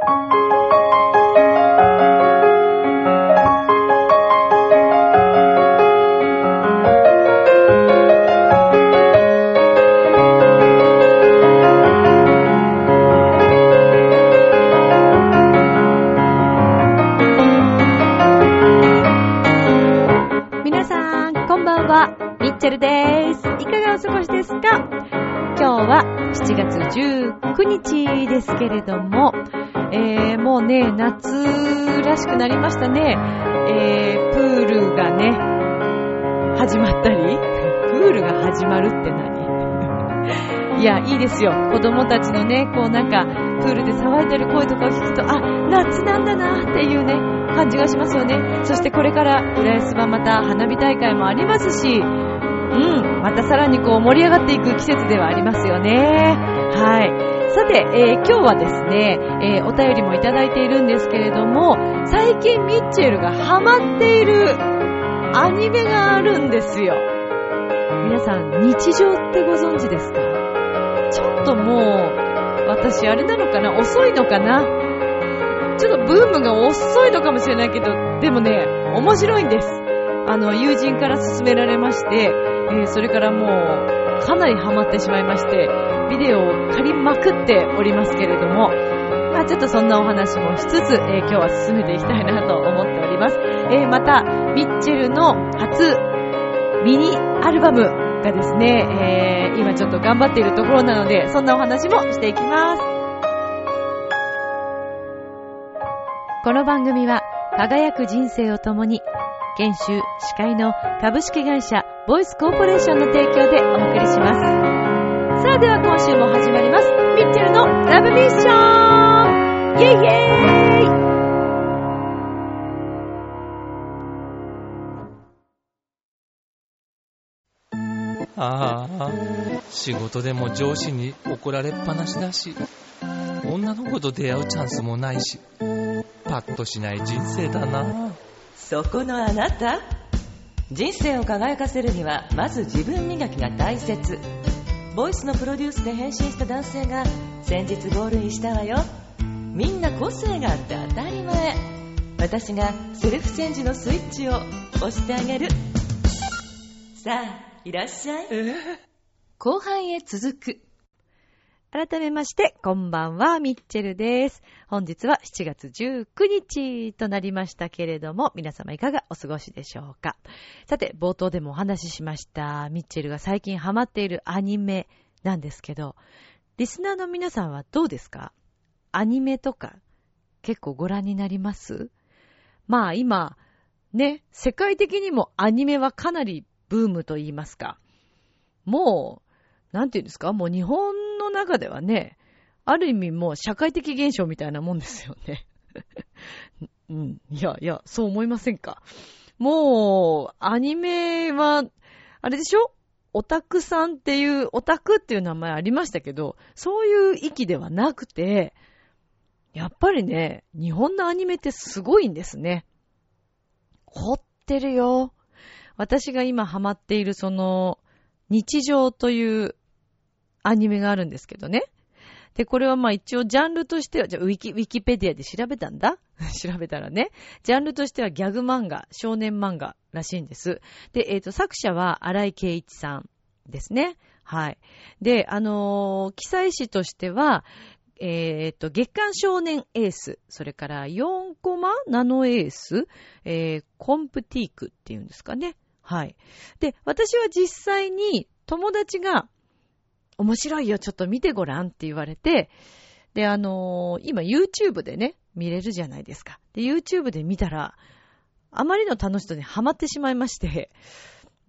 皆さん、こんばんは。ミッチェルです。いかがお過ごしですか？今日は7月19日ですけれども、もうね、夏らしくなりましたね。えー、プールがね、始まったり、プールが始まるって何？いや、いいですよ。子供たちのね、こうなんか、プールで騒いでる声とかを聞くと、あ、夏なんだなっていうね、感じがしますよね。そしてこれから、浦安はまた花火大会もありますし、うん、またさらにこう盛り上がっていく季節ではありますよね。はい。さて、えー今日はですね、えーお便りもいただいているんですけれども、最近ミッチェルがハマっているアニメがあるんですよ。皆さん、日常ってご存知ですか？ちょっともう、私あれなのかな？遅いのかな？ちょっとブームが遅いのかもしれないけど、でもね、面白いんです。あの、友人から勧められまして、えーそれからもう、かなりハマってしまいまして、ビデオを借りまくっておりますけれども、まあちょっとそんなお話もしつつ、えー今日は進めていきたいなと思っております。えーまた、ミッチェルの初ミニアルバムがですね、えー今ちょっと頑張っているところなので、そんなお話もしていきます。この番組は、輝く人生を共に、研修、司会の株式会社、ボイスコーポレーションの提供でお送りします。さあでは今週も始まります。ミッチェルのラブミッションイェイイェイああ、仕事でも上司に怒られっぱなしだし、女の子と出会うチャンスもないし、パッとしない人生だな。そこのあなた人生を輝かせるにはまず自分磨きが大切。ボイスのプロデュースで変身した男性が先日ゴールインしたわよ。みんな個性があって当たり前。私がセルフチェンジのスイッチを押してあげる。さあいらっしゃい。後半へ続く。改めまして、こんばんは、ミッチェルです。本日は7月19日となりましたけれども、皆様いかがお過ごしでしょうか？さて、冒頭でもお話ししました、ミッチェルが最近ハマっているアニメなんですけど、リスナーの皆さんはどうですか？アニメとか結構ご覧になります？まあ今、ね、世界的にもアニメはかなりブームと言いますか。もう、なんていうんですか？もう日本の中ではね、ある意味もう社会的現象みたいなもんですよね。うん。いやいや、そう思いませんか？もう、アニメは、あれでしょ？オタクさんっていう、オタクっていう名前ありましたけど、そういう域ではなくて、やっぱりね、日本のアニメってすごいんですね。凝ってるよ。私が今ハマっているその、日常というアニメがあるんですけどね。で、これはまあ一応ジャンルとしては、じゃあウィキ、ウィキペディアで調べたんだ？調べたらね。ジャンルとしてはギャグ漫画、少年漫画らしいんです。で、えっ、と、作者は荒井圭一さんですね。はい。で、あのー記載誌としては、えっ、と、月刊少年エース、それから4コマナノエース、えーコンプティークっていうんですかね。はい。で、私は実際に友達が、面白いよ、ちょっと見てごらんって言われて、で、あのー今 YouTube でね、見れるじゃないですか。で、YouTube で見たら、あまりの楽しさにハマってしまいまして、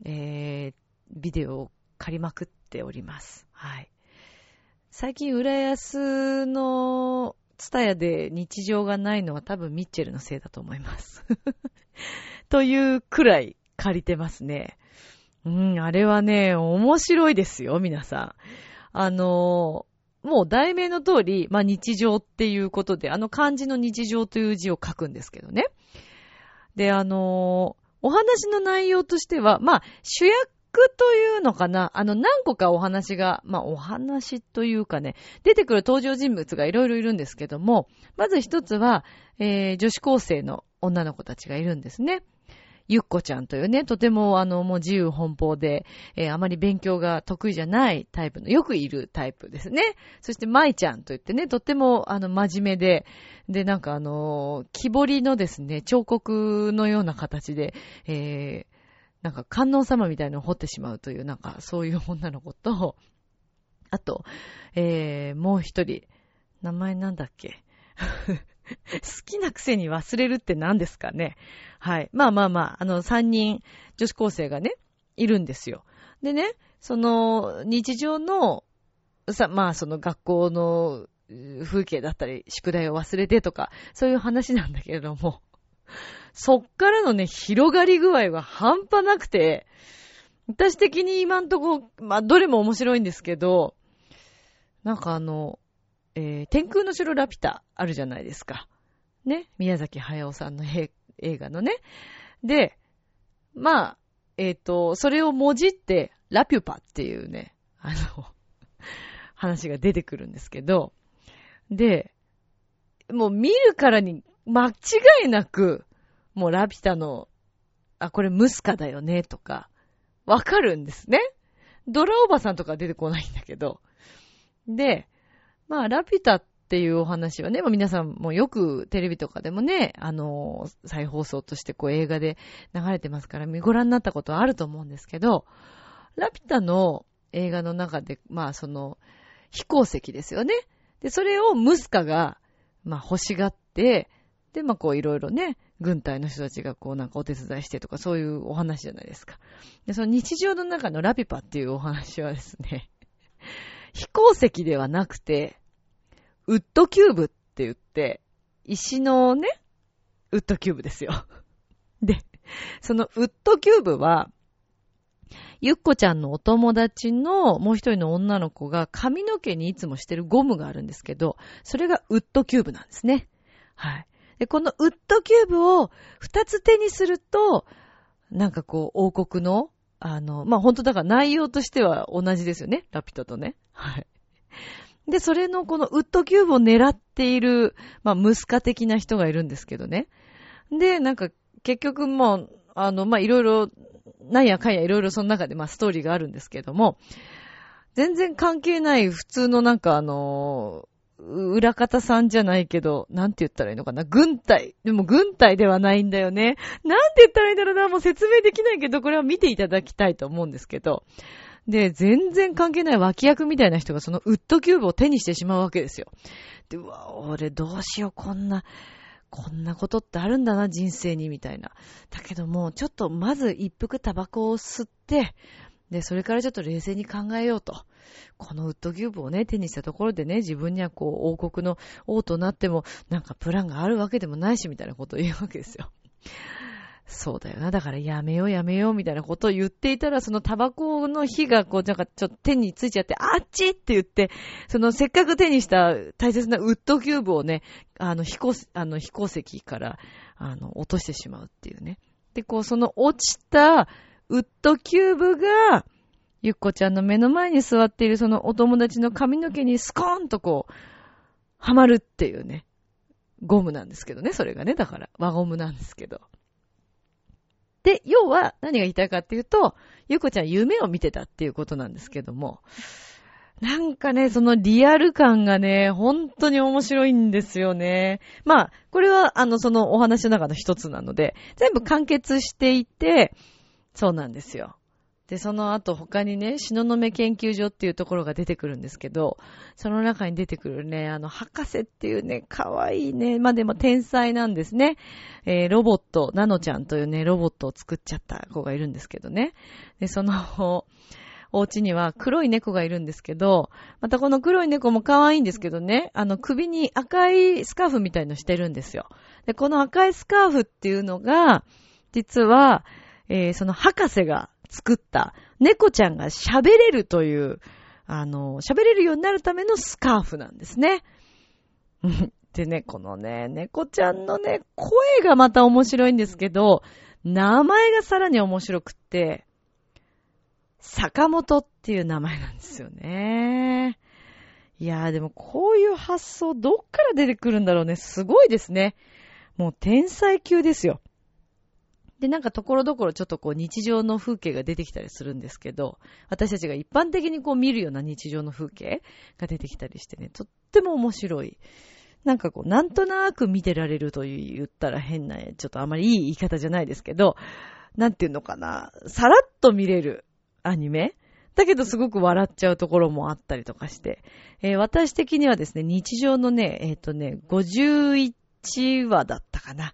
えー、ビデオを借りまくっております。はい。最近、浦安のツタヤで日常がないのは多分ミッチェルのせいだと思います。というくらい借りてますね。うん、あれはね、面白いですよ、皆さん。あのもう題名の通り、まあ日常っていうことで、あの漢字の日常という字を書くんですけどね。で、あのお話の内容としては、まあ主役というのかなあの、何個かお話が、まあ、お話というかね、出てくる登場人物がいろいろいるんですけども、まず一つは、えー、女子高生の女の子たちがいるんですね。ゆっこちゃんというね、とてもあの、もう自由奔放で、えー、あまり勉強が得意じゃないタイプの、よくいるタイプですね。そして、まいちゃんといってね、とてもあの、真面目で、で、なんかあの、木彫りのですね、彫刻のような形で、えー、なんか観音様みたいなのを彫ってしまうという、なんかそういう女の子と、あと、えー、もう一人、名前なんだっけ？好きなくせに忘れるって何ですかね？はい。まあまあまあ、あの、三人女子高生がね、いるんですよ。でね、その、日常の、さ、まあその学校の風景だったり、宿題を忘れてとか、そういう話なんだけれども、そっからのね、広がり具合は半端なくて、私的に今んとこ、まあ、どれも面白いんですけど、なんかあの、えー、天空の城ラピュタあるじゃないですか。ね。宮崎駿さんの映映画のね。で、まあ、えっ、ー、と、それをもじって、ラピュパっていうね、あの話が出てくるんですけど、で、もう見るからに間違いなく、もうラピュタの、あ、これムスカだよね、とか、わかるんですね。ドラおばさんとか出てこないんだけど。で、まあ、ラピュタっっていうお話はね、まあ、皆さんもよくテレビとかでもね、あの、再放送としてこう映画で流れてますから、ご覧になったことはあると思うんですけど、ラピュタの映画の中で、まあ、その、飛行石ですよね。で、それをムスカが、まあ、欲しがって、で、まあ、こういろいろね、軍隊の人たちがこうなんかお手伝いしてとかそういうお話じゃないですか。で、その日常の中のラピュパっていうお話はですね、飛行石ではなくて、ウッドキューブって言って、石のね、ウッドキューブですよ。で、そのウッドキューブは、ゆっこちゃんのお友達のもう一人の女の子が髪の毛にいつもしてるゴムがあるんですけど、それがウッドキューブなんですね。はい。で、このウッドキューブを二つ手にすると、なんかこう、王国の、あの、まあ、本当だから内容としては同じですよね。ラピュタとね。はい。で、それのこのウッドキューブを狙っている、まあ、ムスカ的な人がいるんですけどね。で、なんか、結局もう、あの、まあ、いろいろ、なんやかんやいろいろその中で、まあ、ストーリーがあるんですけども、全然関係ない普通のなんかあの裏方さんじゃないけど、なんて言ったらいいのかな軍隊。でも軍隊ではないんだよね。なんて言ったらいいんだろうな。もう説明できないけど、これは見ていただきたいと思うんですけど。で、全然関係ない脇役みたいな人がそのウッドキューブを手にしてしまうわけですよ。で、うわ、俺どうしよう、こんな、こんなことってあるんだな、人生に、みたいな。だけども、ちょっとまず一服タバコを吸って、で、それからちょっと冷静に考えようと。このウッドキューブをね、手にしたところでね、自分にはこう、王国の王となっても、なんかプランがあるわけでもないし、みたいなことを言うわけですよ。そうだよな。だからやめようやめようみたいなことを言っていたら、そのタバコの火がこう、なんかちょっと手についちゃって、あっちって言って、そのせっかく手にした大切なウッドキューブをね、あの飛行、あの飛行石から、あの、落としてしまうっていうね。で、こう、その落ちたウッドキューブが、ゆっこちゃんの目の前に座っているそのお友達の髪の毛にスコーンとこう、はまるっていうね。ゴムなんですけどね、それがね。だから、輪ゴムなんですけど。で、要は何が言いたいかっていうと、ゆうこちゃん夢を見てたっていうことなんですけども、なんかね、そのリアル感がね、本当に面白いんですよね。まあ、これはあの、そのお話の中の一つなので、全部完結していて、そうなんですよ。で、その後他にね、篠目研究所っていうところが出てくるんですけど、その中に出てくるね、あの、博士っていうね、可愛いね、まあ、でも天才なんですね。えー、ロボット、ナノちゃんというね、ロボットを作っちゃった子がいるんですけどね。で、その、お家には黒い猫がいるんですけど、またこの黒い猫も可愛いんですけどね、あの首に赤いスカーフみたいのしてるんですよ。で、この赤いスカーフっていうのが、実は、えー、その博士が作った猫ちゃんが喋れるという、あの、喋れるようになるためのスカーフなんですね。でね、このね、猫ちゃんのね、声がまた面白いんですけど、名前がさらに面白くって、坂本っていう名前なんですよね。いやーでもこういう発想どっから出てくるんだろうね。すごいですね。もう天才級ですよ。で、なんかところどころちょっとこう日常の風景が出てきたりするんですけど、私たちが一般的にこう見るような日常の風景が出てきたりしてね、とっても面白い。なんかこう、なんとなく見てられると言ったら変な、ちょっとあまりいい言い方じゃないですけど、なんていうのかな、さらっと見れるアニメ？だけどすごく笑っちゃうところもあったりとかして、えー、私的にはですね、日常のね、えっ、ー、とね、51話だったかな。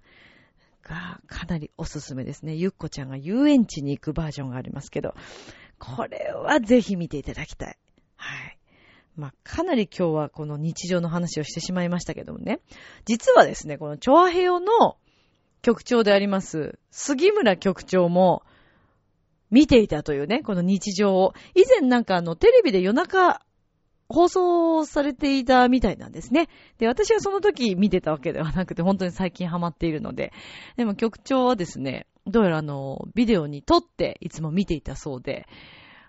が、かなりおすすめですね。ゆっこちゃんが遊園地に行くバージョンがありますけど、これはぜひ見ていただきたい。はい。まあ、かなり今日はこの日常の話をしてしまいましたけどもね。実はですね、このチョアヘヨの局長であります、杉村局長も見ていたというね、この日常を。以前なんかあの、テレビで夜中放送されていたみたいなんですね。で、私はその時見てたわけではなくて、本当に最近ハマっているので。でも局長はですね、どうやらあの、ビデオに撮っていつも見ていたそうで、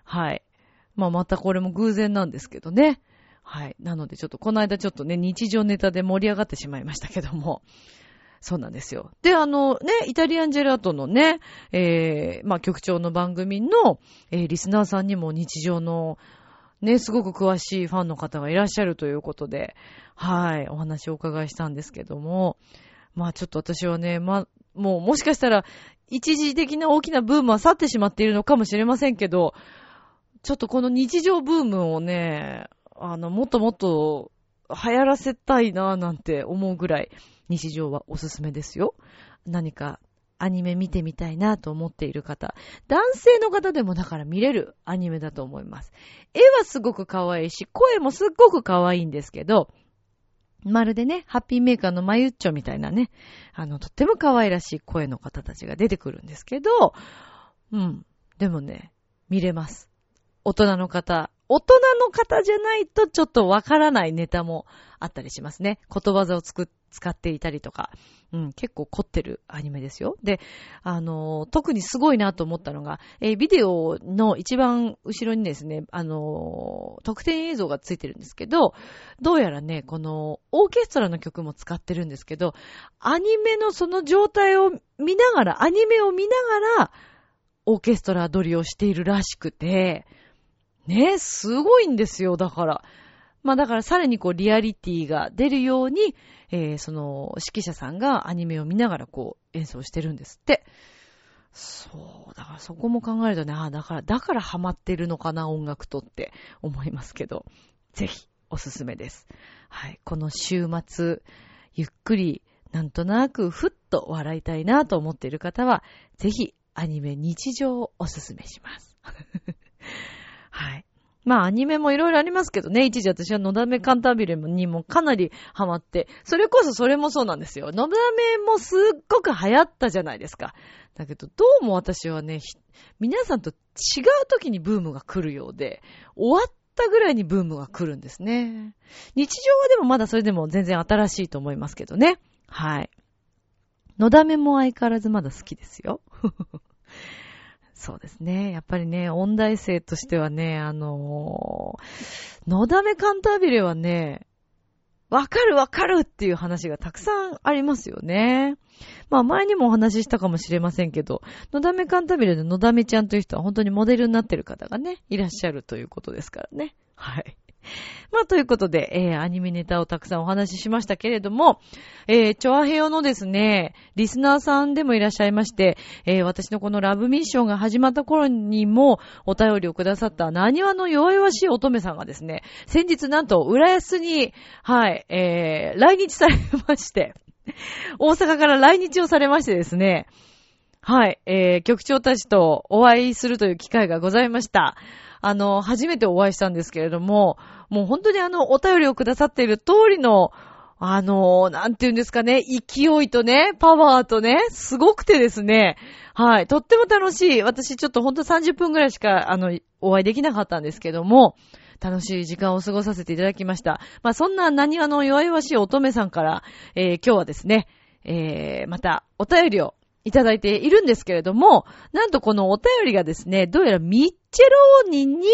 はい。まあ、またこれも偶然なんですけどね。はい。なのでちょっとこの間ちょっとね、日常ネタで盛り上がってしまいましたけども。そうなんですよ。で、あのね、イタリアンジェラートのね、えー、まあ局長の番組の、えー、リスナーさんにも日常のね、すごく詳しいファンの方がいらっしゃるということで、はい、お話をお伺いしたんですけども、まあちょっと私はね、まあ、もうもしかしたら一時的な大きなブームは去ってしまっているのかもしれませんけど、ちょっとこの日常ブームをね、あの、もっともっと流行らせたいなぁなんて思うぐらい、日常はおすすめですよ。何かアニメ見てみたいなと思っている方。男性の方でもだから見れるアニメだと思います。絵はすごく可愛いし、声もすっごく可愛いんですけど、まるでね、ハッピーメーカーのマユッチョみたいなね、あの、とっても可愛らしい声の方たちが出てくるんですけど、うん。でもね、見れます。大人の方、大人の方じゃないとちょっとわからないネタもあったりしますね。言葉座を作っ使っていたりとか、うん、結構凝ってるアニメですよ。で、あの、特にすごいなと思ったのが、えー、ビデオの一番後ろにですね、あの、特典映像がついてるんですけど、どうやらね、この、オーケストラの曲も使ってるんですけど、アニメのその状態を見ながら、アニメを見ながら、オーケストラ撮りをしているらしくて、ね、すごいんですよ、だから。まあだからさらにこうリアリティが出るように、えー、その指揮者さんがアニメを見ながらこう演奏してるんですって。そう、だからそこも考えるとね、ああ、だから、だからハマってるのかな、音楽とって思いますけど、ぜひおすすめです。はい、この週末、ゆっくり、なんとなくふっと笑いたいなと思っている方は、ぜひアニメ日常をおすすめします。はい。まあアニメもいろいろありますけどね、一時私はのだめカンタービレにもかなりハマって、それこそそれもそうなんですよ。のだめもすっごく流行ったじゃないですか。だけどどうも私はね、皆さんと違う時にブームが来るようで、終わったぐらいにブームが来るんですね。日常はでもまだそれでも全然新しいと思いますけどね。はい。のだめも相変わらずまだ好きですよ。そうですね。やっぱりね、音大生としてはね、あのー、のだめカンタービレはね、わかるわかるっていう話がたくさんありますよね。まあ前にもお話ししたかもしれませんけど、のだめカンタービレののだめちゃんという人は本当にモデルになってる方がね、いらっしゃるということですからね。はい。まあ、ということで、えー、アニメネタをたくさんお話ししましたけれども、えー、チョアヘヨのですね、リスナーさんでもいらっしゃいまして、えー、私のこのラブミッションが始まった頃にもお便りをくださった何話の弱々しい乙女さんがですね、先日なんと浦安に、はい、えー、来日されまして、大阪から来日をされましてですね、はい、えー、局長たちとお会いするという機会がございました。あの、初めてお会いしたんですけれども、もう本当にあの、お便りをくださっている通りの、あの、なんて言うんですかね、勢いとね、パワーとね、すごくてですね、はい、とっても楽しい。私ちょっとほんと30分ぐらいしか、あの、お会いできなかったんですけども、楽しい時間を過ごさせていただきました。まあ、そんな何話の弱々しい乙女さんから、えー、今日はですね、えー、またお便りをいただいているんですけれども、なんとこのお便りがですね、どうやらミッチェローニに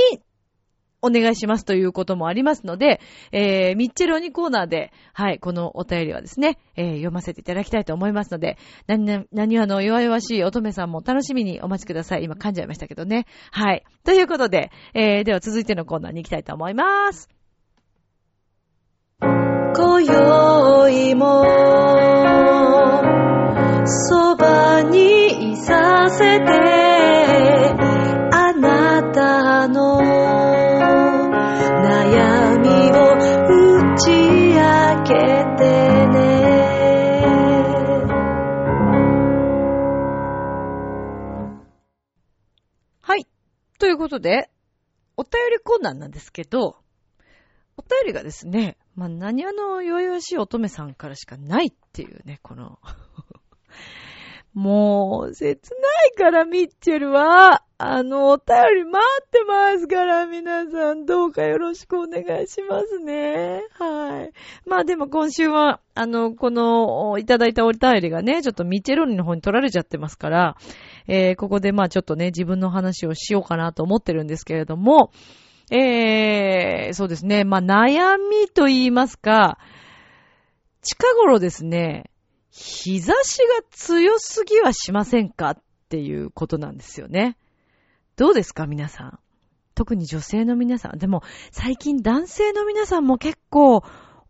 お願いしますということもありますので、えー、ミッチェローニコーナーで、はい、このお便りはですね、えー、読ませていただきたいと思いますので、何、何話の弱々しい乙女さんも楽しみにお待ちください。今噛んじゃいましたけどね。はい。ということで、えー、では続いてのコーナーに行きたいと思います。て、あなたの悩みを打ち明けてねはい。ということで、お便りコーナーなんですけど、お便りがですね、まあ、何あの弱々しい乙女さんからしかないっていうね、このもう、切ないから、ミッチェルは。あの、お便り待ってますから、皆さん、どうかよろしくお願いしますね。はい。まあでも今週は、あの、この、いただいたお便りがね、ちょっとミッチェロニの方に取られちゃってますから、えー、ここでまあちょっとね、自分の話をしようかなと思ってるんですけれども、えー、そうですね、まあ悩みと言いますか、近頃ですね、日差しが強すぎはしませんかっていうことなんですよね。どうですか皆さん。特に女性の皆さん。でも、最近男性の皆さんも結構、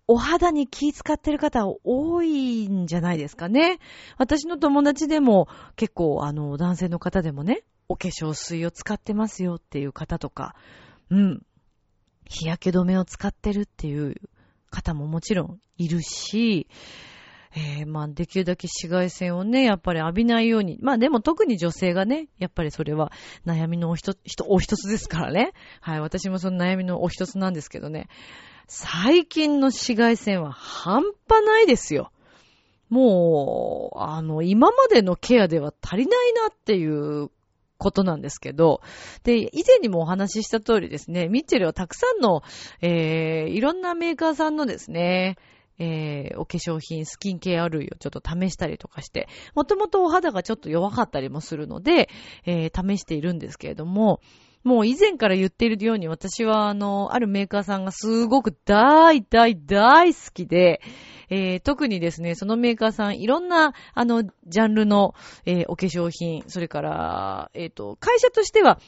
お肌に気使ってる方多いんじゃないですかね。私の友達でも結構あの男性の方でもね、お化粧水を使ってますよっていう方とか、うん。日焼け止めを使ってるっていう方ももちろんいるし、えー、まあ、できるだけ紫外線をね、やっぱり浴びないように。まあ、でも特に女性がね、やっぱりそれは悩みのお一つ、お一つですからね。はい、私もその悩みのお一つなんですけどね。最近の紫外線は半端ないですよ。もう、あの、今までのケアでは足りないなっていうことなんですけど、で、以前にもお話しした通りですね、ミッチェルはたくさんの、えー、いろんなメーカーさんのですね、えー、お化粧品、スキンケア類をちょっと試したりとかして、もともとお肌がちょっと弱かったりもするので、えー、試しているんですけれども、もう以前から言っているように私はあの、あるメーカーさんがすごく大大大好きで、えー、特にですね、そのメーカーさんいろんなあの、ジャンルの、えー、お化粧品、それから、えっ、ー、と、会社としては、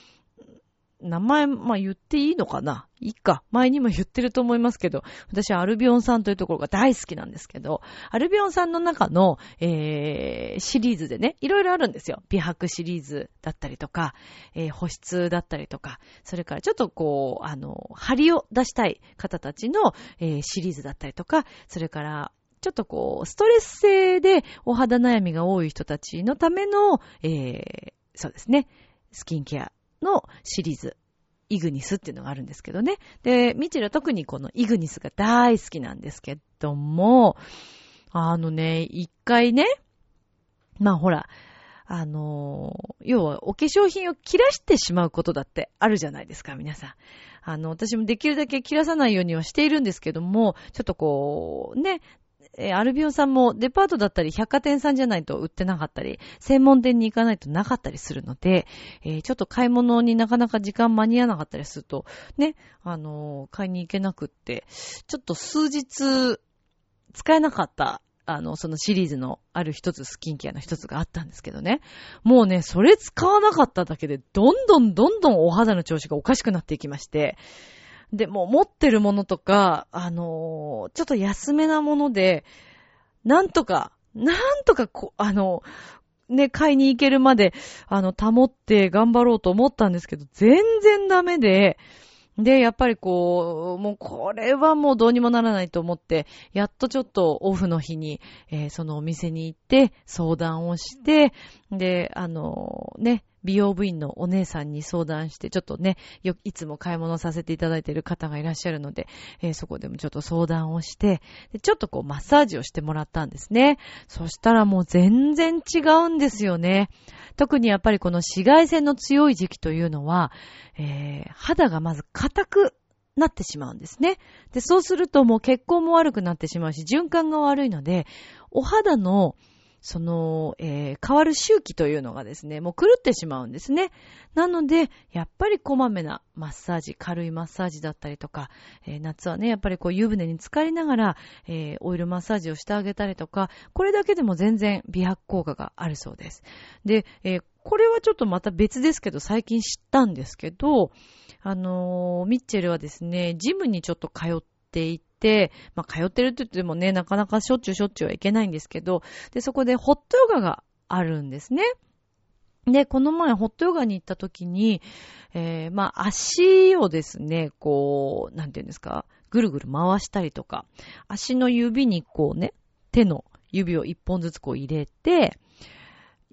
名前、まあ、言っていいのかな？いいか。前にも言ってると思いますけど、私はアルビオンさんというところが大好きなんですけど、アルビオンさんの中の、えー、シリーズでね、いろいろあるんですよ。美白シリーズだったりとか、えー、保湿だったりとか、それからちょっとこう、あの、張りを出したい方たちの、えー、シリーズだったりとか、それから、ちょっとこう、ストレス性でお肌悩みが多い人たちのための、えー、そうですね、スキンケアのシリーズ、イグニスっていうのがあるんですけどね。で、ミチルは特にこのイグニスが大好きなんですけども、あのね、一回ね、まあほら、あの、要はお化粧品を切らしてしまうことだってあるじゃないですか、皆さん。あの、私もできるだけ切らさないようにはしているんですけども、ちょっとこう、ね、えー、アルビオンさんもデパートだったり百貨店さんじゃないと売ってなかったり、専門店に行かないとなかったりするので、えー、ちょっと買い物になかなか時間間に合わなかったりすると、ね、あのー、買いに行けなくって、ちょっと数日使えなかったあの、そのシリーズのある一つスキンケアの一つがあったんですけどね。もうね、それ使わなかっただけで、どんどんどんどんお肌の調子がおかしくなっていきまして、で、も持ってるものとか、あのー、ちょっと安めなもので、なんとか、なんとかこ、あの、ね、買いに行けるまで、あの、保って頑張ろうと思ったんですけど、全然ダメで、で、やっぱりこう、もうこれはもうどうにもならないと思って、やっとちょっとオフの日に、えー、そのお店に行って相談をして、で、あのね、美容部員のお姉さんに相談して、ちょっとね、よ、いつも買い物させていただいている方がいらっしゃるので、えー、そこでもちょっと相談をして、で、ちょっとこうマッサージをしてもらったんですね。そしたらもう全然違うんですよね。特にやっぱりこの紫外線の強い時期というのは、えー、肌がまず硬くなってしまうんですね。で、そうするともう血行も悪くなってしまうし、循環が悪いので、お肌のその、えー、変わる周期というのがですね、もう狂ってしまうんですね。なので、やっぱりこまめなマッサージ、軽いマッサージだったりとか、えー、夏はね、やっぱりこう湯船に浸かりながら、えー、オイルマッサージをしてあげたりとか、これだけでも全然美白効果があるそうです。で、えー、これはちょっとまた別ですけど、最近知ったんですけど、あのー、ミッチェルはですね、ジムにちょっと通ってていて、て、まあ、通ってるって言ってもね、なかなかしょっちゅうしょっちゅうはいけないんですけど、で、そこでホットヨガがあるんですね。で、この前ホットヨガに行った時に、えー、まあ、足をですね、こう、なんていうんですか、ぐるぐる回したりとか、足の指にこうね、手の指を一本ずつこう入れて、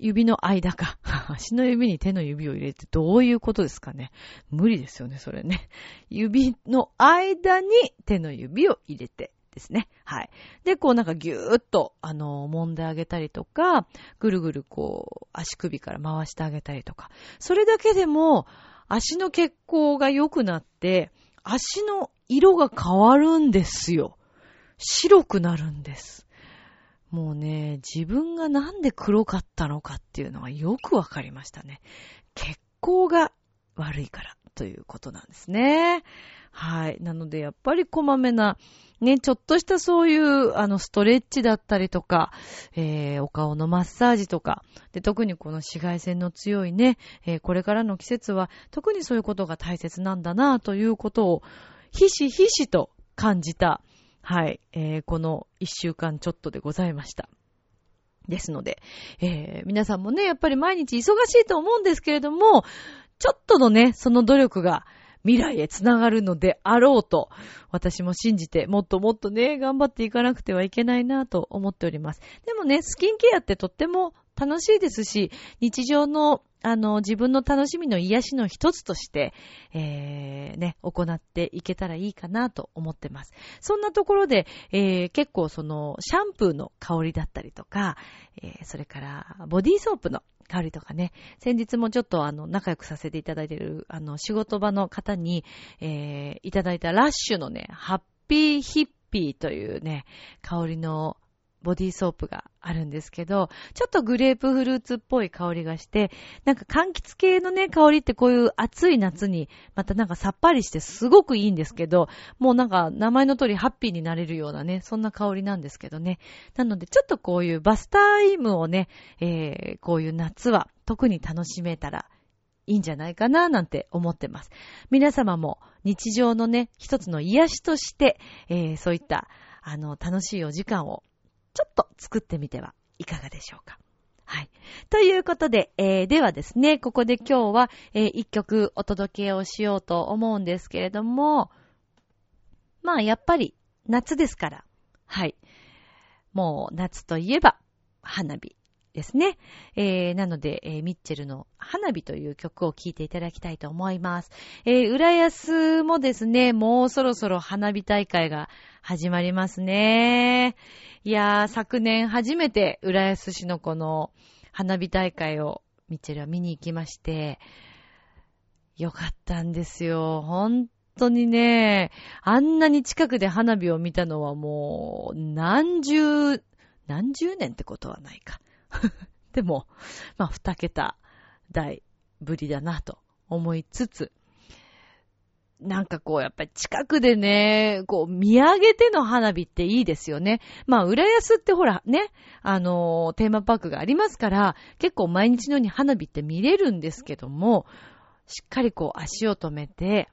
指の間か。足の指に手の指を入れてどういうことですかね。無理ですよね、それね。指の間に手の指を入れてですね。はい。で、こうなんかぎゅーっと、あの、揉んであげたりとか、ぐるぐるこう、足首から回してあげたりとか。それだけでも、足の血行が良くなって、足の色が変わるんですよ。白くなるんです。もうね、自分がなんで黒かったのかっていうのはよくわかりましたね。血行が悪いからということなんですね。はい。なので、やっぱりこまめな、ね、ちょっとしたそういう、あの、ストレッチだったりとか、えー、お顔のマッサージとか、で、特にこの紫外線の強いね、えー、これからの季節は、特にそういうことが大切なんだな、ということを、ひしひしと感じた、はい、えー、この一週間ちょっとでございました。ですので、えー、皆さんもね、やっぱり毎日忙しいと思うんですけれども、ちょっとのね、その努力が未来へつながるのであろうと、私も信じて、もっともっとね、頑張っていかなくてはいけないなと思っております。でもね、スキンケアってとっても楽しいですし、日常のあの、自分の楽しみの癒しの一つとして、えー、ね、行っていけたらいいかなと思ってます。そんなところで、えー、結構その、シャンプーの香りだったりとか、えー、それから、ボディーソープの香りとかね、先日もちょっとあの、仲良くさせていただいている、あの、仕事場の方に、えー、いただいたラッシュのね、ハッピーヒッピーというね、香りのボディーソープがあるんですけど、ちょっとグレープフルーツっぽい香りがして、なんか柑橘系のね、香りってこういう暑い夏に、またなんかさっぱりしてすごくいいんですけど、もうなんか名前の通りハッピーになれるようなね、そんな香りなんですけどね。なのでちょっとこういうバスタイムをね、えー、こういう夏は特に楽しめたらいいんじゃないかななんて思ってます。皆様も日常のね、一つの癒しとして、えー、そういった、あの、楽しいお時間をちょっと作ってみてはいかがでしょうか。はい。ということで、えー、ではですね、ここで今日は、えー、一曲お届けをしようと思うんですけれども、まあ、やっぱり夏ですから、はい。もう夏といえば花火ですね。えー、なので、えー、ミッチェルの花火という曲を聴いていただきたいと思います。えー、浦安もですね、もうそろそろ花火大会が始まりますね。いやー、昨年初めて浦安市のこの花火大会をミッチェルは見に行きまして、よかったんですよ。本当にね、あんなに近くで花火を見たのはもう何十、何十年ってことはないか。でも、まあ、二桁台ぶりだなと思いつつ、なんかこう、やっぱり近くでね、こう、見上げての花火っていいですよね。まあ、浦安ってほら、ね、あのー、テーマパークがありますから、結構毎日のように花火って見れるんですけども、しっかりこう、足を止めて、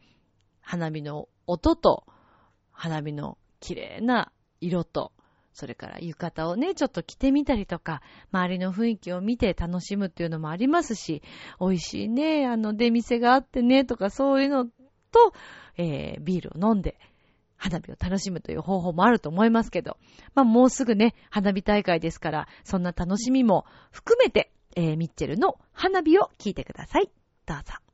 花火の音と、花火の綺麗な色と、それから浴衣をね、ちょっと着てみたりとか、周りの雰囲気を見て楽しむっていうのもありますし、美味しいね、あの出店があってね、とかそういうのと、えー、ビールを飲んで、花火を楽しむという方法もあると思いますけど、まあもうすぐね、花火大会ですから、そんな楽しみも含めて、えー、ミッチェルの花火を聞いてください。どうぞ。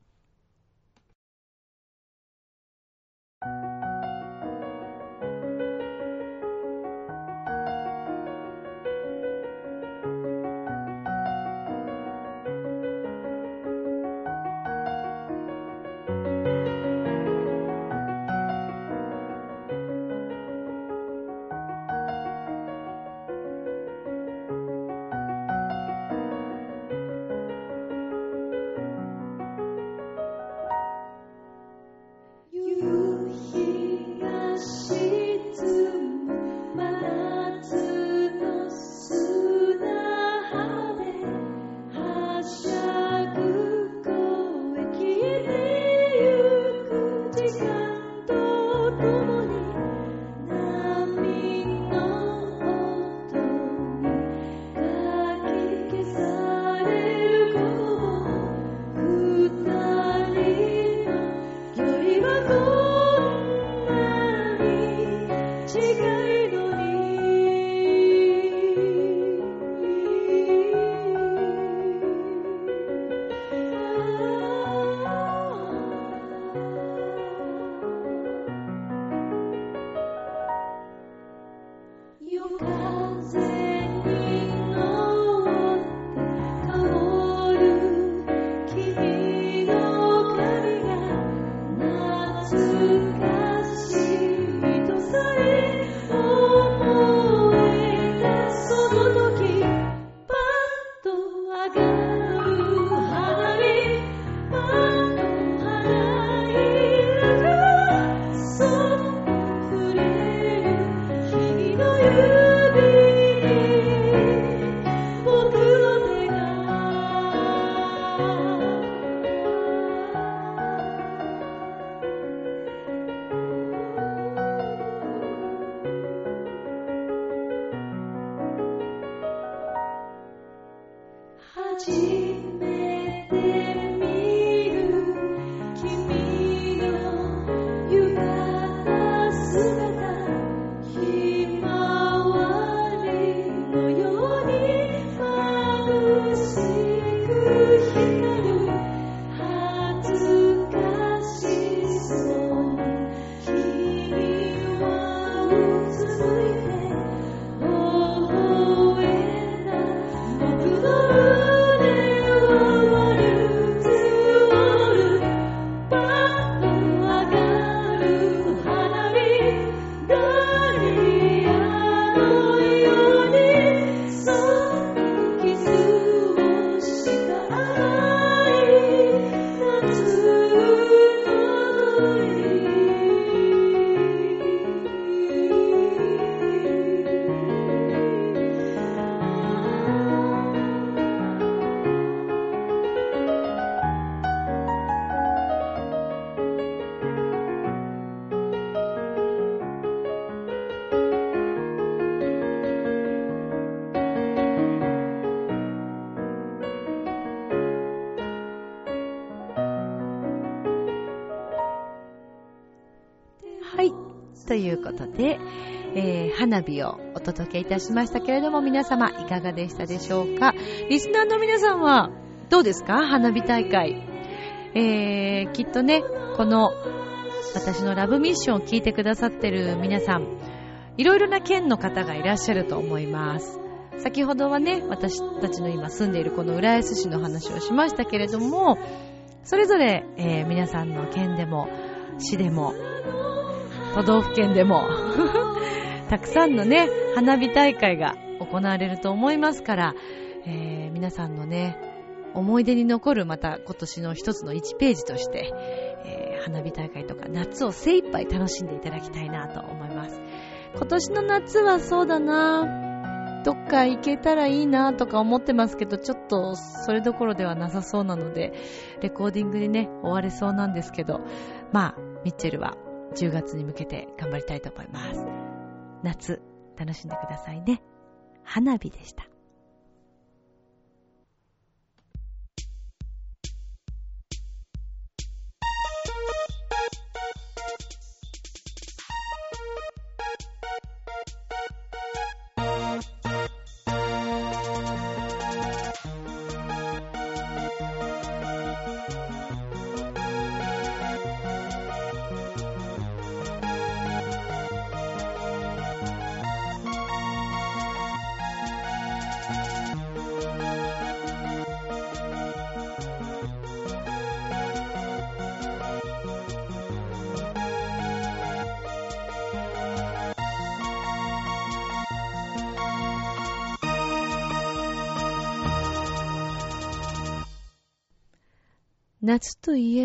のことで、えー花火をお届けいたしましたけれども、皆様いかがでしたでしょうか？リスナーの皆さんはどうですか？花火大会。えー、きっとね、この私のラブミッションを聞いてくださってる皆さん、いろいろな県の方がいらっしゃると思います。先ほどはね、私たちの今住んでいるこの浦安市の話をしましたけれども、それぞれ、えー皆さんの県でも、市でも、都道府県でも、たくさんのね、花火大会が行われると思いますから、えー皆さんのね、思い出に残るまた今年の一つの1ページとして、えー花火大会とか夏を精一杯楽しんでいただきたいなと思います。今年の夏はそうだなどっか行けたらいいなとか思ってますけど、ちょっとそれどころではなさそうなので、レコーディングにね、終われそうなんですけど、まあ、ミッチェルは10月に向けて頑張りたいと思います。夏、楽しんでくださいね。花火でした。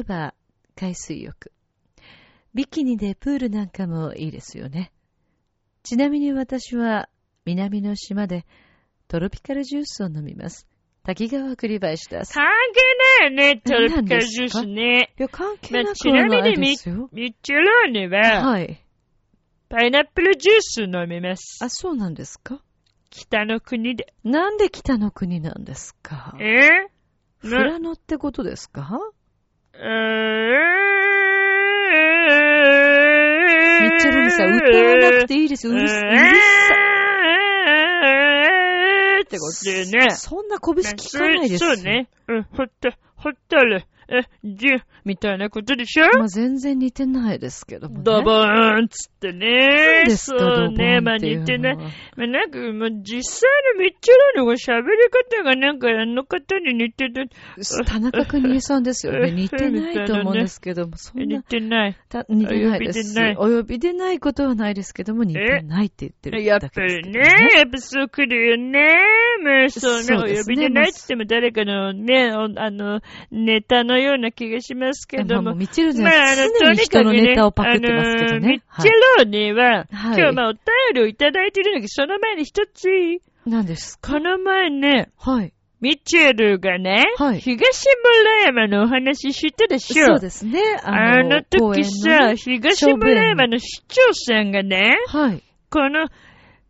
えば海水浴。ビキニでプールなんかもいいですよね。ちなみに私は南の島でトロピカルジュースを飲みます。滝川栗林です。関係ないよね、トロピカルジュースね。いや、関係まあ、なくちなはないみにミですよ。ミッチェローネは、はい。パイナップルジュース飲みます。あ、そうなんですか？北の国で。なんで北の国なんですか？え？フラノってことですか？えー、ミッチェルにさ、歌わなくていいですよ。うるさうるさってことでね。そんな拳聞かないですよ。そうね。うん、ほっと、ほっとる。え、じゅ、みたいなことでしょ？まあ、全然似てないですけどもね。ドボーンっつってね。そうね。まあ似てない。まあなんか、まあ実際のミッチェローニが喋り方がなんかあの方に似てる。田中邦衛さんですよね。え 似てないと思うんですけども、そん似な、てない。た似てないです。お呼びでないお呼びでないことはないですけども、似てないって言ってるやっぱだけですりねけどね。、やっぱそう来るよね。もうそうね、お呼びでないって言っても誰かのね、おあの、ネタのような気がしますけどもまあ。ミッチェルじゃまあ、なくて、あの、常に人のネタをパクってますけどね。ッチェローニは、はい今日まあお便りをいただいてるんだけど、その前に一つ何ですか？この前ね、はい。ミッチェルがね、はい東村山のお話してたでしょ？そうですね。あの時さ、の東村山の市長さんがね、はい。この、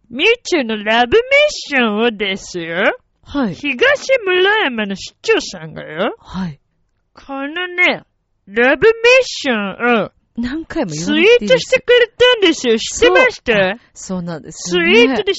ミッチェルのラブミッションをですよ、はい。東村山の市長さんがよ、はい。このね、ラブミッションを何回も言ツイわなくていいですートしてくれたんですよ。知ってましたそうなんですツよね。イートで紹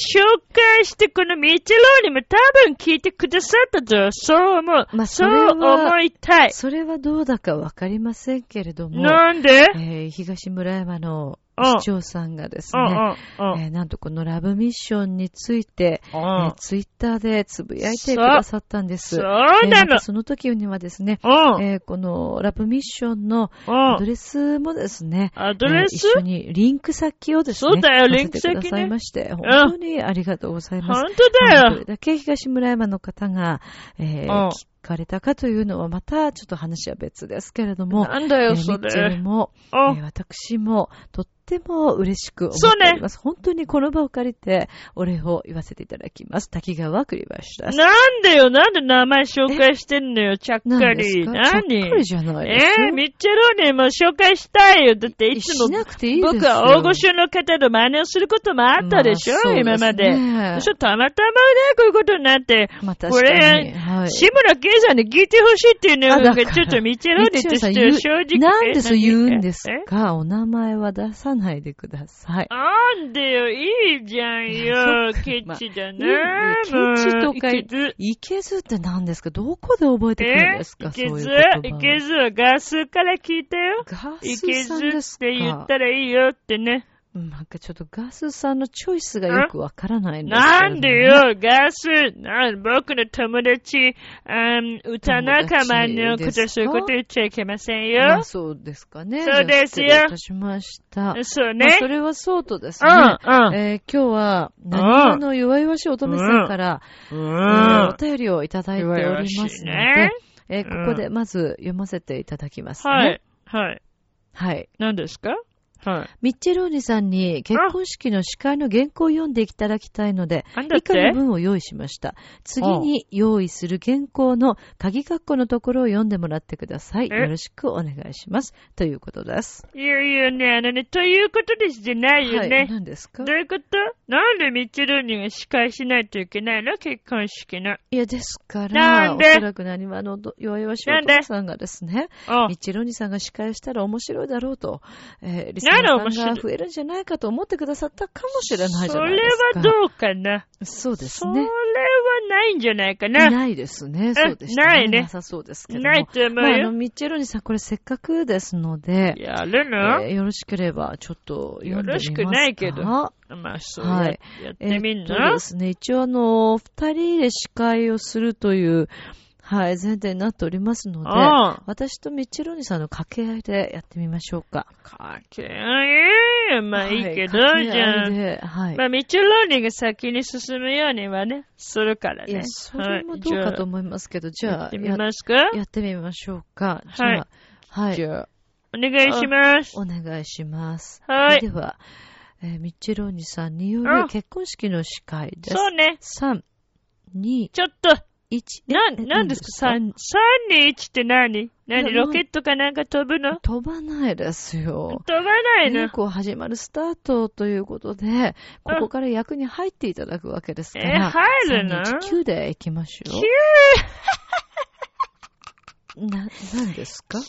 介して、このミッチェローにも多分聞いてくださったと、そう思う。まあそそうれは思いたい。それはどうだかわかりませんけれども、なんで？えー東村山のうん市長さんがですね。えーなんとこのラブミッションについて、えうんーツイッターでつぶやいてくださったんです。そうえーなのまた。その時にはですね、うん。えーこのラブミッションのうん。アドレスもですね、アドレス？えー一緒にリンク先をですね、そうだよ載せリンク先ねてくださいまして、本当にありがとうございます。本当だよ。だけ東村山の方が、えーうん聞かれたかというのはまたちょっと話は別ですけれども、なんだよ、えーそミッチェルれ。も、うんえー私もとっても嬉しく思っております。本当にこの場を借りてお礼を言わせていただきます。滝川栗林です。なんでよ、なんで名前紹介してんのよ、ちゃっかり。か？ちゃっか何りじゃないですよ。えー、ミッチェローニも紹介したいよ。だっていつもしなくていい。僕は大御所の方の真似をすることもあったでしょ、まあね今まで。たまたまね、こういうことになって、まあ確こ。れはい。志村けいさんに聞いてほしいっていうのが、あだかちょっとミッチェローニとして正直。なんでそう言うんですかお名前は出さないでください。なんでよ、いいじゃんよ。ケチだまなあケチとかいけず。いけずって何ですかどこで覚えてくるんですかいけずいけずはガスから聞いたよ。ガいけスさんずですかって言ったらいいよってね。うんなんかちょっとガスさんのチョイスがよくわからないんですけれどもなんでよ、ガス、なん僕の友達、あん歌仲間のこと、そういうこと言っちゃいけませんまあよ。そうですかね。そうですよいたしました。そうねまあ。それはそうとですうね。ん、うん。えー今日は、何話の弱々しい乙女さんから、うえーおん。便りをいただいておりますのでね、えーここでまず読ませていただきますね。はい。はい。はい。何ですか？はい。ミッチェローニさんに結婚式の司会の原稿を読んでいただきたいので、以下のて文を用意しました。次に用意する原稿の鍵括弧のところを読んでもらってください。え？よろしくお願いします。ということです。いやいやね、あのね、ということですじゃないよはい。ね。何ですか？どういうこと？なんでミッチェルーニが司会しないといけないの？結婚式の。いや、ですかなん、で？らおそらく何話のど弱々しいお父さんがですね、あミッチェローニさんが司会したら面白いだろうと、えーリスナーさんが増えるんじゃないかと思ってくださったかもしれないじゃないですか。それはどうかなそうですそれはね。ないんじゃないかな。ないですね。そうでしたないねなさそうですけども。ないと思まあ、あの、うよ。ミッチェロニさん、これせっかくですので、やるの、えーよろしければ、ちょっとよろしくないけどまあ、そうや,、はいやっえてみんーっとな、ですね、一応あの、二人で司会をするという、はい、前提になっておりますので。私とミッチェロニさんの掛け合いでやってみましょうか。かけ合い？まあいいけど、はいじゃあはい。まあ、ミッチェルローニーが先に進むようにはね、するからね。いや、それもどうかと思いますけど、じゃあ、やってみやますか？やってみましょうか。じゃあ、はい。じゃあ、お願いします。お願いします。はいでは、えーミッチェローニさんによある結婚式の司会です。そうね。3、2、ちょっと、1。な、えなんですか？何 ?3、3、2、1って何？い何やロケットかなんか飛ぶの？飛ばないですよ。飛ばないの？ねこう始まるスタートということで、ここから役に入っていただくわけですから。え入るの？3 2 9で行きましょ9う。な、何ですか？9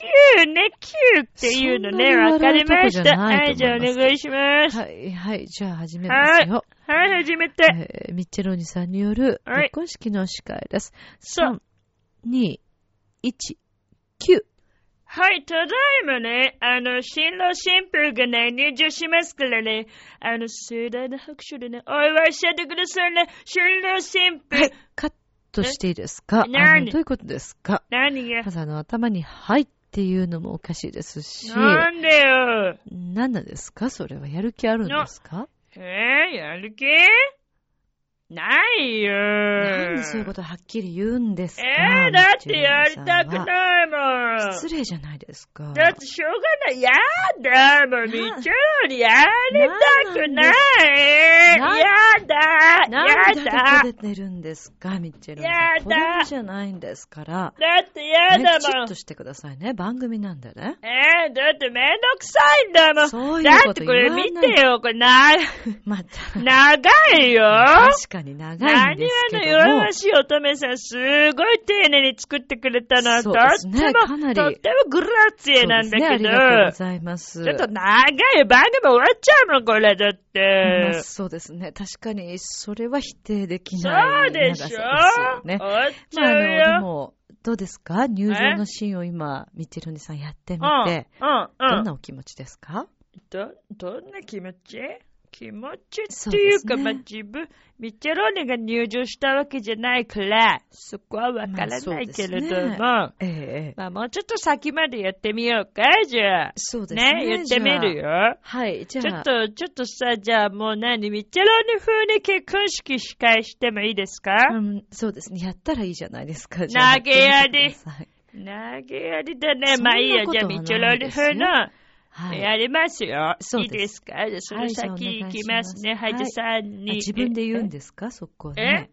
ね、9っていうのね、わかりました。はい、じゃあお願いします。はい、はい、じゃあ始めますよ。はい、始めて。えーミッチェローニさんによるはい結婚式の司会です。そう3、2、1、9。はい、ただいまね、あの、新郎新婦がね、入場しますからね、あの、盛大な拍手でね、お祝いしちゃってくださいね、新郎新婦。はい、カットしていいですか？あ何のどういうことですか？何？がまずあの、頭に、はいっていうのもおかしいですし、なんでよ。何なんですか？それはやる気あるんですか？えー、やる気？ないよ。なんでそういうことはっきり言うんですかえー、だってやりたくい。ないもん。失礼じゃないですか。だってしょうがない。やだもう、みっちゃんにやりたくない。なんやだなんやでだこで出るんですかミッチェルさん。やだじゃないんですから。だってやね、だもんきちっと。してくださいね。番組なんでね。えー、だってめんどくさいんだもん。そういうだってことこれ見てよ、これな、また。長いよ。確かに長いん何ですあのけども弱々。しい乙女さん、すごい丁寧に作ってくれたの。そうとですねっても、とってもグラッツェなんだそうですね、あけど、りがとうございます。ちょっと長い番組終わっちゃうもん、これだっまてあ。そうですね。確かに、それは否定できそないう長でしょ？さですよね。終わっちまあ、あの、でゃうよ。も、どうですか？入場のシーンを今、ミッチェルニさんやってみうん、て、うん、うん。どんなお気持ちですか？ど、どんな気持ち？気持ちそっていうか、うねまあ、自分、ミッチェローネが入場したわけじゃないから、そこはわからないけれども、まあええええまあ、もうちょっと先までやってみようか、じゃあ。そうですね。ね、言ってみるよ。あ。はい、じゃあ。ちょっと、ちょっとさ、じゃあもう何、ミッチェローネ風に結婚式司会してもいいですか、うん、そうですね。やったらいいじゃないですか。投げやり投げやりだね。まあいいや、じゃあミッチェローネ風の、はい。やりますよ。いそうですいですか？その先はい行きますね。はい、じゃあお願いしますじゃあ3、2、あ自分で言うんですか？そこね。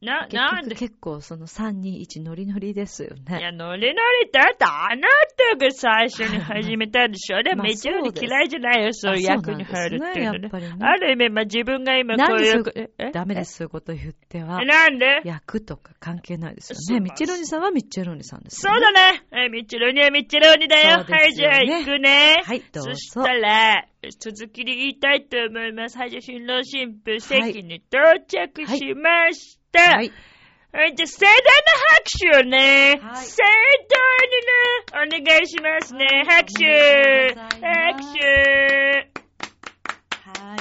な、なんで？結構その3、2、1ノリノリですよね。いや、ノリノリだってあなたが最初に始めたでしょ でもまあめっちゃ嫌いじゃないよ、そういう役に入るっていうのね。ねねある意味、まあ自分が今こういう。ええ？ダメです、そういうこと言ってはえ。なんで？役とか関係ないですよね。ミッチェロニさんはミッチェロニさんですよね。そうだね。え、ミッチェロニはミッチェロニだよ。そうはい、じゃあ行くね。はい、どうぞ。そしたら、続きで言いたいと思います。はい、じゃあ新郎新婦席に到着しました。はい。はい、じゃあ盛大な拍手をね、はい。盛大にね、お願いしますね。拍手。おめでとうございます。拍手。はい。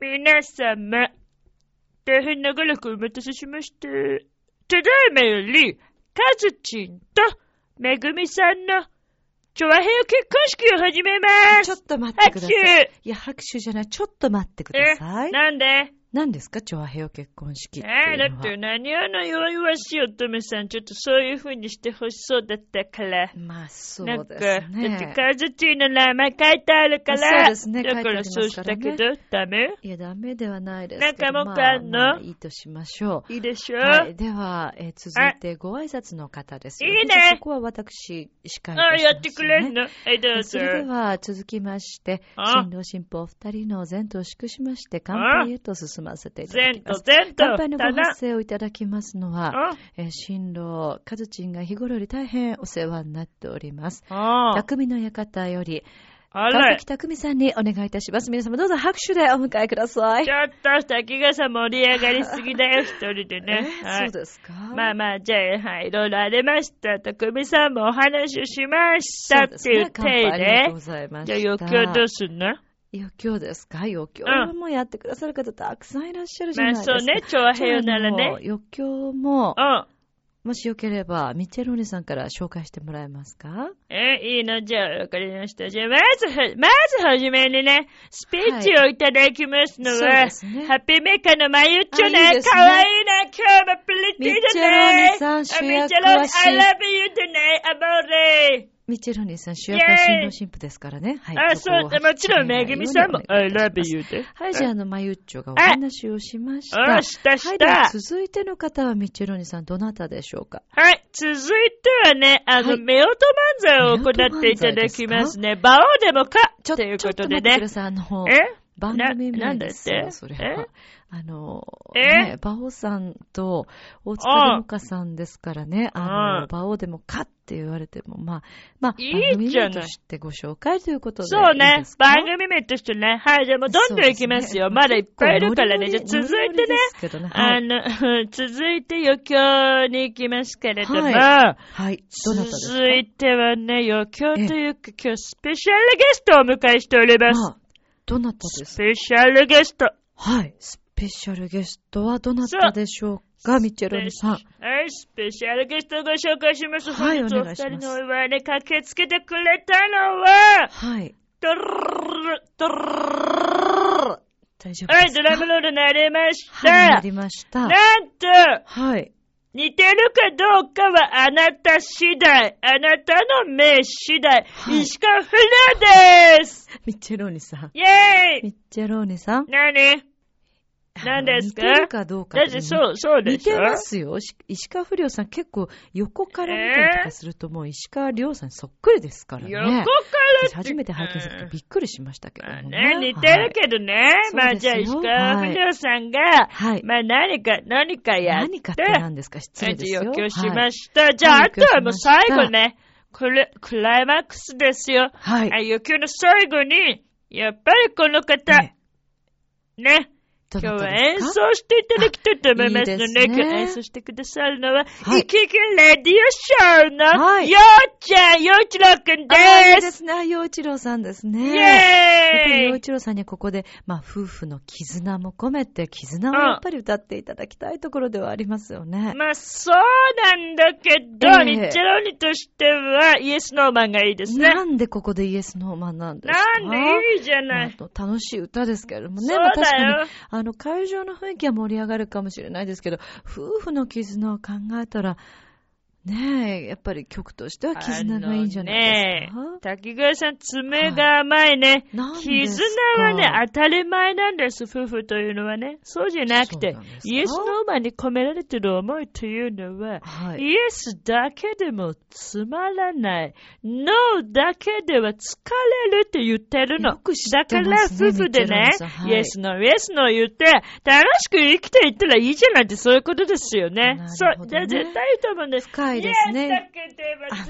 皆様、大変長らくお待たせしました。ただいまより、カズチンとめぐみさんの、チョアヘア結婚式を始めます。ちょっと待ってく拍ださい。手いや、拍手じゃない。ちょっと待ってくだえさい。なんで？何ですか調和平和結婚式ってえー、だいうのは。って何あの弱々しい乙女さん、ちょっとそういう風にしてほしそうだったから。まあ、そなんか、うですだってね。カズチンの名前書いてあるから。そうですねだからそうしたけど、ダメ？いや、ダメではないですけど。なんかもうんのまあいいとしましょいいでしょ？う。はい。では、えー続いてご挨拶の方ですよ。いいねそこは私、司会いたしあ、ます、ね。やってくれんの？はい、どうぞ。それでは続きまして、あ新郎新婦お二人の前途を祝しまして、乾杯へと進ませていただきます。前途乾杯のご発声をいただきますのは、あえー新郎、カズチンが日頃より大変お世話になっております。あ匠の館より、川崎、匠さんにお願いいたします。皆様どうぞ拍手でお迎えくださいち。ょっと滝がさ盛り上がりすぎだよ、一人でね。えーはいそうですか？まあまあ、じゃあ、はい、いろいろありました。匠さんもお話をしましたっていう体でありがとうご。ざいました。じゃあ、余興どうすんの余興ですか？余興うんもやってくださる方たくさんいらっしゃるじゃまあないですか。そうね、調和平和ならね。余興もう、ん。もしよければ、ミッチェローネさんから紹介してもらえますか？え、いいのじゃあ、わかりました。じゃあ、まずは、まずはじめにね、スピーチをいただきますのは、ですねハッピーメーカーのまゆっちょねあいいねかわいいな、今日もプリティミッチェだローネね。さん主役あミッチェローネはし I love you だね、アボレミッチェローネさん主役は新郎新婦ですからね。はい。あ、こそう、もちろん、めぐみさんも、I love you で。はい、じゃあ、あの、まゆっちょがお話をしました。あ、したしはい、ではた。続いての方はミッチェローネさん、どなたでしょうか？はい、続いてはね、あの、はい夫婦漫才を行っていただきますね。馬王でもか？ちょというちょっとことでね待ってくだ。さい。あの、え？番組名ですよ、それはえ？あの、え？ね、馬王さんと大塚デモカさんですからね、あの、うん馬王でもかって言われても、まあ、まあ、いいじゃない。してご紹介ということでそうね。番組名としてね。はい、じゃあもうどんどん行きますよ。まだいっぱいいるからね。じゃあ続いてね。あの、続いて余興に行きますけれども、ははい。どなたですか？続いてはね、余興というか今日スペシャルゲストをお迎えしております。まあ、どなたですスペシャルゲスト。はい。スペシャルゲストはどなたでしょうか、ミッチェロニさん。はい、スペシャルゲストをご紹介します。はいお願いします人のお祝いに駆けつけてくれたのは、はい。ドルルルドルル大丈夫はい、ドラムロール鳴りましはい、なた。りました。なんと、はい。似てるかどうかはあなた次第、あなたの目次第、はい石川不良ですミッチェローニさん。イェーイミッチェローニさん。何何ですか？似てるかどうかだってそう、そうで似してょますよ。し石川不良さん結構横から見たりとかするともう石川亮さんそっくりですからね。横から私初めて拝見した時びっくりしましたけどね。ね、似てるけどね。まあじゃあ石川不良さんが、はい。まあ何か、何かやって、何かって何ですか？失礼ですよ。余興しはいました。じゃあ、はいあとはもう最後ね、これ、クライマックスですよ。はい。あ余興の最後に、やっぱりこの方、ね今日は演奏していただきたいと思いますので、あいいですね今日演奏してくださるのは、はいイケケレディオショーの、はいようちゃん、ようちろうくんで。ああ、いいですすね。あ陽一郎さんですね。イェーイ一郎さんにはここで、まあ、夫婦の絆も込めて、絆をやっぱり歌っていただきたいところではありますよね。まあ、そうなんだけど、ええミッチェロニとしては、イエスノーマンがいいですね。なんでここでイエスノーマンなんですか？なんでいいじゃない。まあ楽しい歌ですけれどもね。そうだよ。あの、会場の雰囲気は盛り上がるかもしれないですけど、夫婦の絆を考えたら、ねえ、やっぱり曲としては絆がいいんじゃないですか？ね滝川さん、爪が甘いね。なんですか？絆はね、当たり前なんです、夫婦というのはね。そうじゃなくてイエスノーマンに込められてる思いというのは、はい。イエスだけでもつまらない。ノーだけでは疲れるって言ってるの。だから夫婦でねミッチェロニさん、はいイエスノー、イエスノー言って、楽しく生きていったらいいじゃないってそういうことですよね。そうじゃあ絶対いいと思うんです。深いですねイエスだけで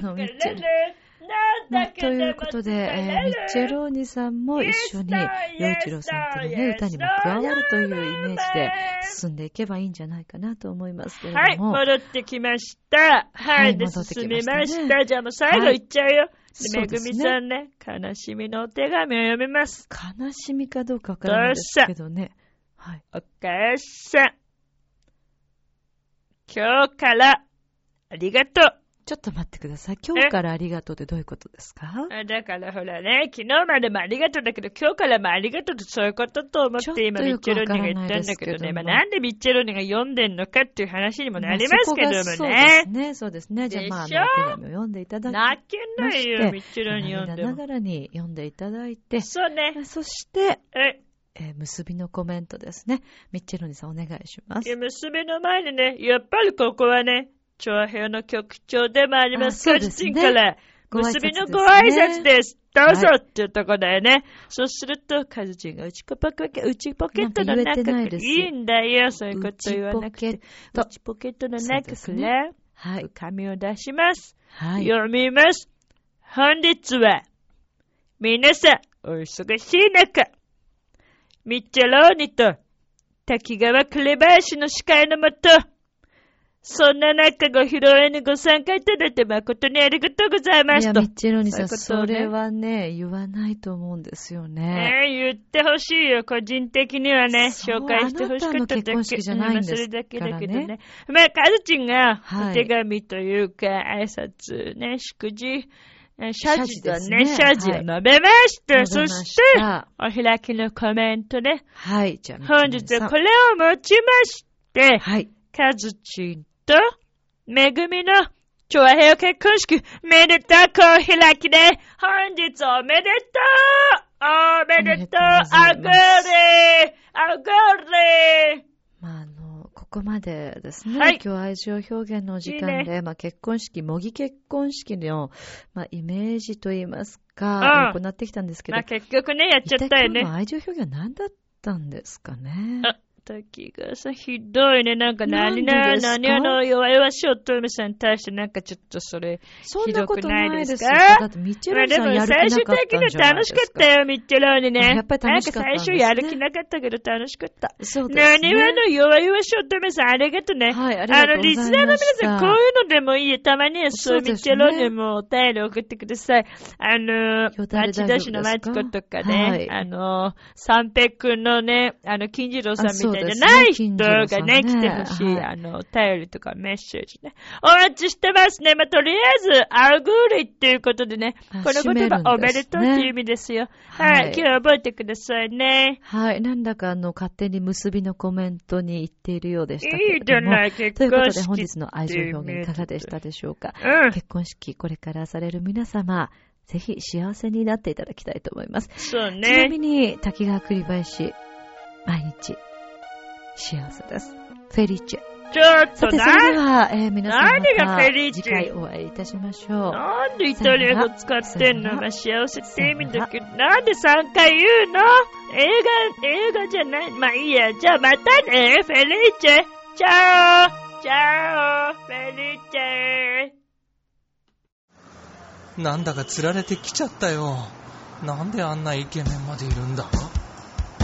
は疲れる。あのミッチェルノーだけというではことで、えーミッチェローニさんも一緒に、洋一郎さんとのね、歌にも加わるというイメージで進んでいけばいいんじゃないかなと思いますけれはい、ども。戻ってきました。は、はいいで、戻ってき進ましたねみました。じゃあもう最後いっちゃうよ。めぐみさんね、悲しみのお手紙を読みます。悲しみかどうかわからないですけどね。はい。お母さん。今日から、ありがとう。ちょっと待ってください。今日からありがとうってどういうことですか？あだからほらね、昨日までもありがとうだけど、今日からもありがとうってそういうことと思ってと今、ミッチェロニが言ったんだけどね。まもあ、なんでミッチェロニが読んでんのかっていう話にもなりますけどもね。そうですね。そうですね。じゃあまあ、お手紙を読んでいただき泣けないよ、ミッチェロニ読んでながらに読んでいただいて、そうね。そして、え、えー結びのコメントですね。ミッチェロニさんお願いします。娘の前にね、やっぱりここはね、長編の局長でもあります、カジチンから、ご挨拶ですね娘のご挨拶です。どうぞはいっていうところだよね。そうすると、カジチンが内ポケ内ポケットのなんか言えてないいいんだよ、そういうこと言わなくて。内ポケット内ポケットの中から、はい。紙を出します。はい。読みます。本日は、皆さん、お忙しい中、ミッチェローニと滝川紅林の司会のもと、そんな中ご披露宴にご参加いただいて誠にありがとうございまいや、すと。ミッチェロニさん、それはね、言わないと思うんですよね。ねえ、言ってほしいよ。個人的にはね、紹介してほしかっただあなたの結婚け。式じゃないんですまあそれだけだけどからね。まあ、カズチンがはいお手紙というか、挨拶ね、祝辞、え謝辞とね、謝辞ねを述べました。そ述べましして、たお開きのコメントね。はい。じゃあ、本日はこれをもちまして、はい。カズチンと、めぐみの、調和平和結婚式、めでたくお開きで、本日おめでとうおめでとうあぐれあぐれまあ、あの、ここまでですね。はい今日愛情表現のお時間で、いいまあ結婚式、模擬結婚式の、まあイメージといいますか、うん行ってきたんですけど、まあ結局ね、やっちゃったよね。愛情表現は何だったんですかね？あ滝がさ、ひどいね。なんか何な、な何あの、弱々しい乙女さんに対してなんかちょっとそれ。そんなことないですよ。ひどくないですか？だってミッチェまあでもルさんやる最終気なかった的に楽しか。ったよ、ミッチェローにね。やっぱり楽しかったねなんか最初やる気なかったけど楽しかった。そうですね。何はの弱々しい乙女さん、ありがとね。はい、ありがとうございました。の、リスナーの皆さん、こういうのでもいいよ。たまにはそうミッチェローそうですねにもお便り送ってください。あの、町田市のマチコとかね、はいあの、三平くんのね、あの、金次郎さんみたいじゃあない人ですねがね、来てほしい。はいあの、お便りとかメッセージね。お待ちしてますね。まあ、とりあえず、アグーリっていうことでね、あこの言葉、おめでとうっていう意味ですよ。はいはい。今日は覚えてくださいね。はい。なんだかあの、勝手に結びのコメントに言っているようでしたけども。いじゃない、結ということで婚式。本日の愛情表現いかがでしたでしょうか？うん。結婚式これからされる皆様、ぜひ幸せになっていただきたいと思います。そうちなみね。に、滝川栗林、毎日、幸せです。フェリチェ。ちょっさて、とな。それでは、えー皆さんま何がフェたリチェ？次回お会いいたしましょう。なんでイタリア語使ってんのさよならまあ、幸せって意味だけ？ど、なんで3回言うの？映画、映画じゃないまあいいや。じゃあまたね、フェリーチェ。チャオチャオフェリーチェなんだか釣られてきちゃったよ。なんであんなイケメンまでいるんだ？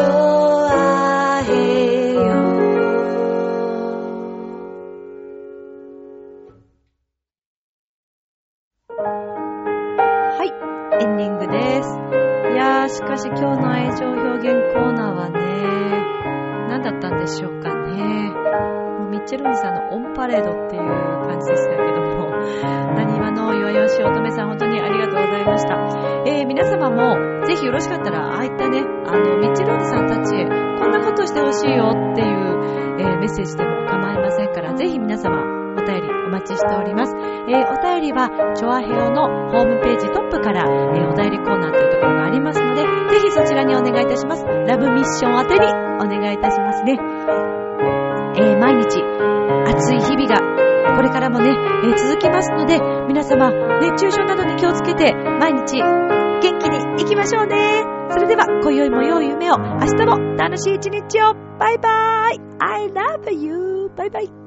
うチョアヘオのホームページトップから、えーお便りコーナーというところがありますので、ぜひそちらにお願いいたします。ラブミッション宛てにお願いいたしますね。えー毎日、暑い日々が、これからもね、えー続きますので、皆様、熱中症などに気をつけて、毎日、元気に行きましょうね。それでは、今宵も良い夢を、明日も楽しい一日を、バイバイ !I love you! バイバイ